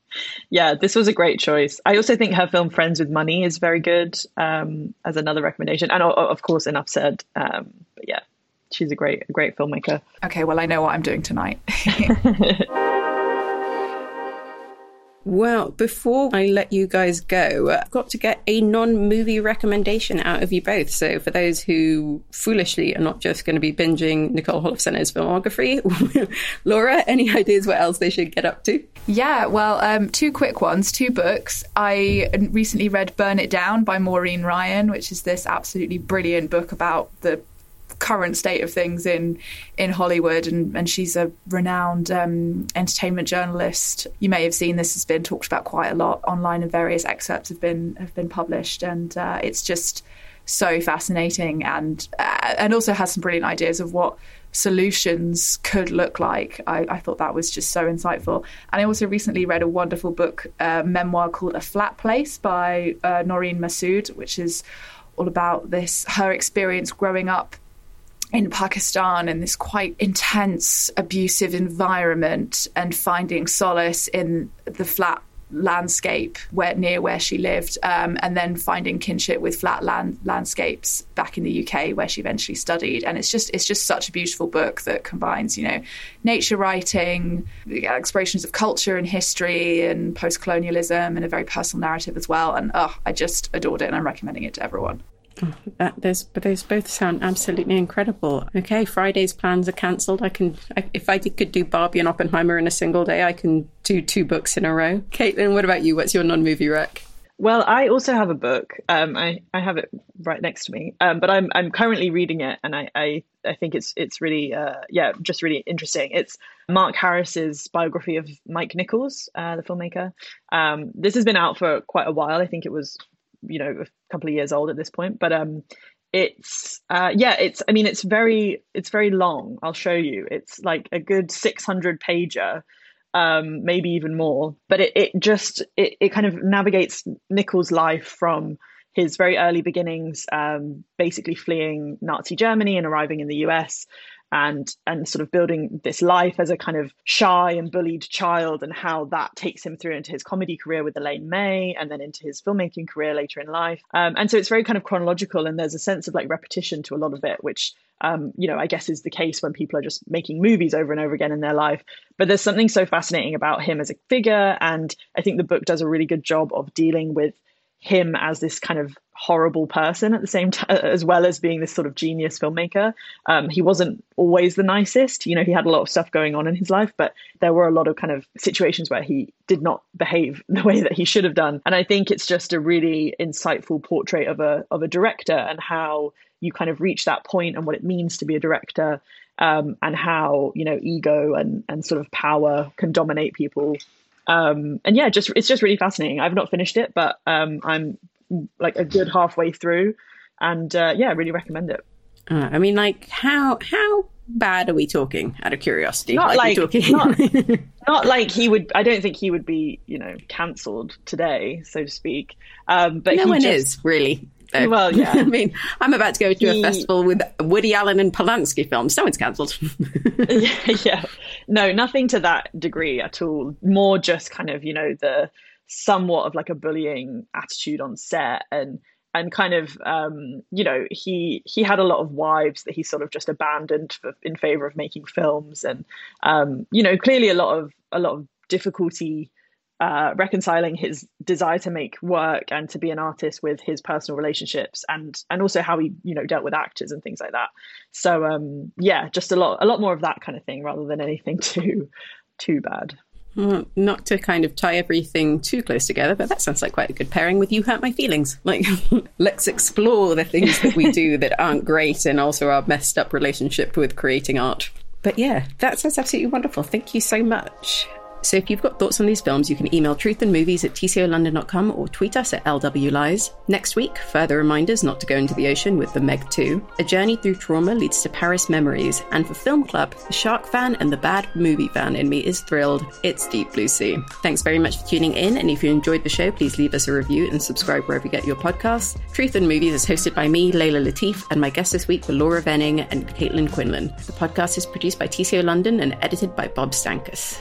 yeah, this was a great choice. I also think her film Friends with Money is very good um, as another recommendation, and of course, Enough Said. Um, but yeah, she's a great, a great filmmaker. Okay, well, I know what I'm doing tonight. Well, before I let you guys go, I've got to get a non movie recommendation out of you both. So, for those who foolishly are not just going to be binging Nicole Holofcener's filmography, Laura, any ideas what else they should get up to? Yeah, well, um, two quick ones, two books. I recently read Burn It Down by Maureen Ryan, which is this absolutely brilliant book about the current state of things in in Hollywood, and, and she's a renowned um, entertainment journalist. You may have seen this has been talked about quite a lot online, and various excerpts have been have been published, and uh, it's just so fascinating, and uh, and also has some brilliant ideas of what solutions could look like. I, I, thought that was just so insightful. And I also recently read a wonderful book, uh, memoir called A Flat Place by uh, Noreen Masud, which is all about this her experience growing up in Pakistan in this quite intense, abusive environment and finding solace in the flat landscape where near where she lived, um, and then finding kinship with flat land landscapes back in the UK where she eventually studied. And it's just it's just such a beautiful book that combines you know nature writing, explorations of culture and history, and post colonialism, and a very personal narrative as well. And oh, I just adored it, and I'm recommending it to everyone. Oh, that, those, those both sound absolutely incredible. Okay, Friday's plans are cancelled. I can, I, if I could do Barbie and Oppenheimer in a single day, I can do two books in a row. Caitlin, what about you? What's your non-movie rec? Well, I also have a book. Um, I, I have it right next to me, um, but I'm I'm currently reading it, and I I, I think it's it's really uh, yeah just really interesting. It's Mark Harris's biography of Mike Nichols, uh, the filmmaker. Um, this has been out for quite a while. I think it was you know a couple of years old at this point but um it's uh yeah it's i mean it's very it's very long i'll show you. It's like a good 600 pager um maybe even more but it, it just it, it kind of navigates nichols life from his very early beginnings um basically fleeing nazi germany and arriving in the us and and sort of building this life as a kind of shy and bullied child and how that takes him through into his comedy career with Elaine May and then into his filmmaking career later in life. Um, and so it's very kind of chronological and there's a sense of like repetition to a lot of it, which um, you know, I guess is the case when people are just making movies over and over again in their life. But there's something so fascinating about him as a figure, and I think the book does a really good job of dealing with him as this kind of horrible person at the same time as well as being this sort of genius filmmaker. Um, he wasn't always the nicest you know he had a lot of stuff going on in his life but there were a lot of kind of situations where he did not behave the way that he should have done. And i think it's just a really insightful portrait of a of a director and how you kind of reach that point and what it means to be a director um, and how you know ego and and sort of power can dominate people um, and yeah, just it's just really fascinating. I've not finished it, but um, I'm like a good halfway through, and uh, yeah, really recommend it. Uh, I mean, like how how bad are we talking? Out of curiosity, not like, like not, not, like he would. I don't think he would be, you know, cancelled today, so to speak. Um, but no one just... is really. Though. Well, yeah. I mean, I'm about to go to he... a festival with Woody Allen and Polanski films. No one's cancelled. yeah, yeah, no, nothing to that degree at all. More just kind of, you know, the somewhat of like a bullying attitude on set and and kind of um, you know he he had a lot of wives that he sort of just abandoned for, in favor of making films and um, you know clearly a lot of a lot of difficulty uh, reconciling his desire to make work and to be an artist with his personal relationships and and also how he you know dealt with actors and things like that so um yeah just a lot a lot more of that kind of thing rather than anything too too bad well, not to kind of tie everything too close together, but that sounds like quite a good pairing with You Hurt My Feelings. Like, let's explore the things that we do that aren't great and also our messed up relationship with creating art. But yeah, that sounds absolutely wonderful. Thank you so much. So if you've got thoughts on these films, you can email truthandmovies at tcolondon.com or tweet us at lwlies. Next week, further reminders not to go into the ocean with The Meg 2. A journey through trauma leads to Paris memories. And for Film Club, the shark fan and the bad movie fan in me is thrilled. It's Deep Blue Sea. Thanks very much for tuning in. And if you enjoyed the show, please leave us a review and subscribe wherever you get your podcasts. Truth and Movies is hosted by me, Leila Latif, and my guests this week were Laura Venning and Caitlin Quinlan. The podcast is produced by TCO London and edited by Bob Stankus.